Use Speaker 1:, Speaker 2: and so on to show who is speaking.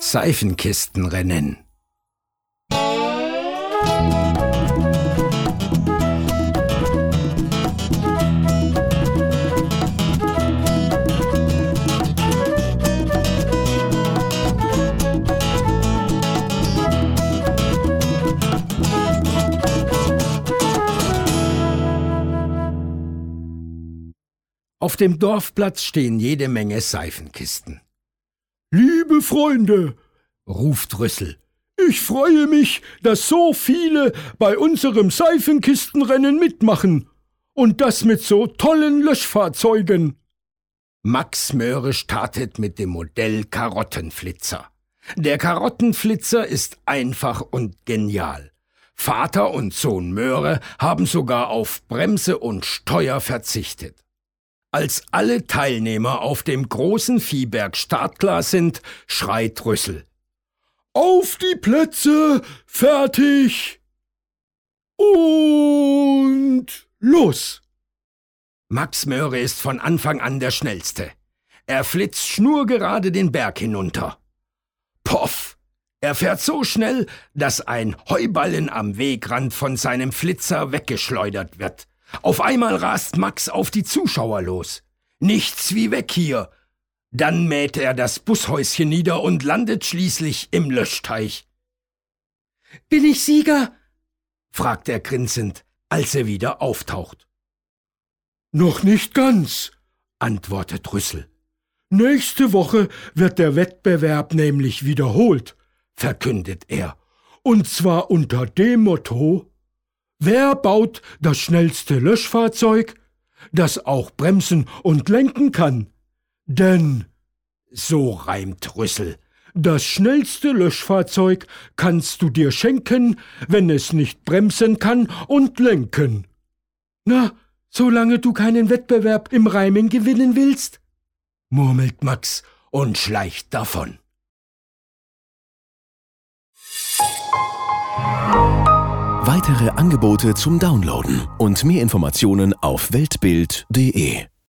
Speaker 1: Seifenkistenrennen. Auf dem Dorfplatz stehen jede Menge Seifenkisten.
Speaker 2: Liebe Freunde, ruft Rüssel, ich freue mich, dass so viele bei unserem Seifenkistenrennen mitmachen. Und das mit so tollen Löschfahrzeugen.
Speaker 1: Max Möhre startet mit dem Modell Karottenflitzer. Der Karottenflitzer ist einfach und genial. Vater und Sohn Möhre haben sogar auf Bremse und Steuer verzichtet. Als alle Teilnehmer auf dem großen Viehberg startklar sind, schreit Rüssel.
Speaker 2: Auf die Plätze, fertig! Und los!
Speaker 1: Max Möhre ist von Anfang an der Schnellste. Er flitzt schnurgerade den Berg hinunter. Poff! Er fährt so schnell, dass ein Heuballen am Wegrand von seinem Flitzer weggeschleudert wird. Auf einmal rast Max auf die Zuschauer los. Nichts wie weg hier. Dann mäht er das Bushäuschen nieder und landet schließlich im Löschteich.
Speaker 3: Bin ich Sieger?
Speaker 1: fragt er grinsend, als er wieder auftaucht.
Speaker 2: Noch nicht ganz, antwortet Rüssel. Nächste Woche wird der Wettbewerb nämlich wiederholt, verkündet er, und zwar unter dem Motto Wer baut das schnellste Löschfahrzeug, das auch bremsen und lenken kann? Denn, so reimt Rüssel, das schnellste Löschfahrzeug kannst du dir schenken, wenn es nicht bremsen kann und lenken. Na, solange du keinen Wettbewerb im Reimen gewinnen willst? murmelt Max und schleicht davon.
Speaker 4: Weitere Angebote zum Downloaden und mehr Informationen auf weltbild.de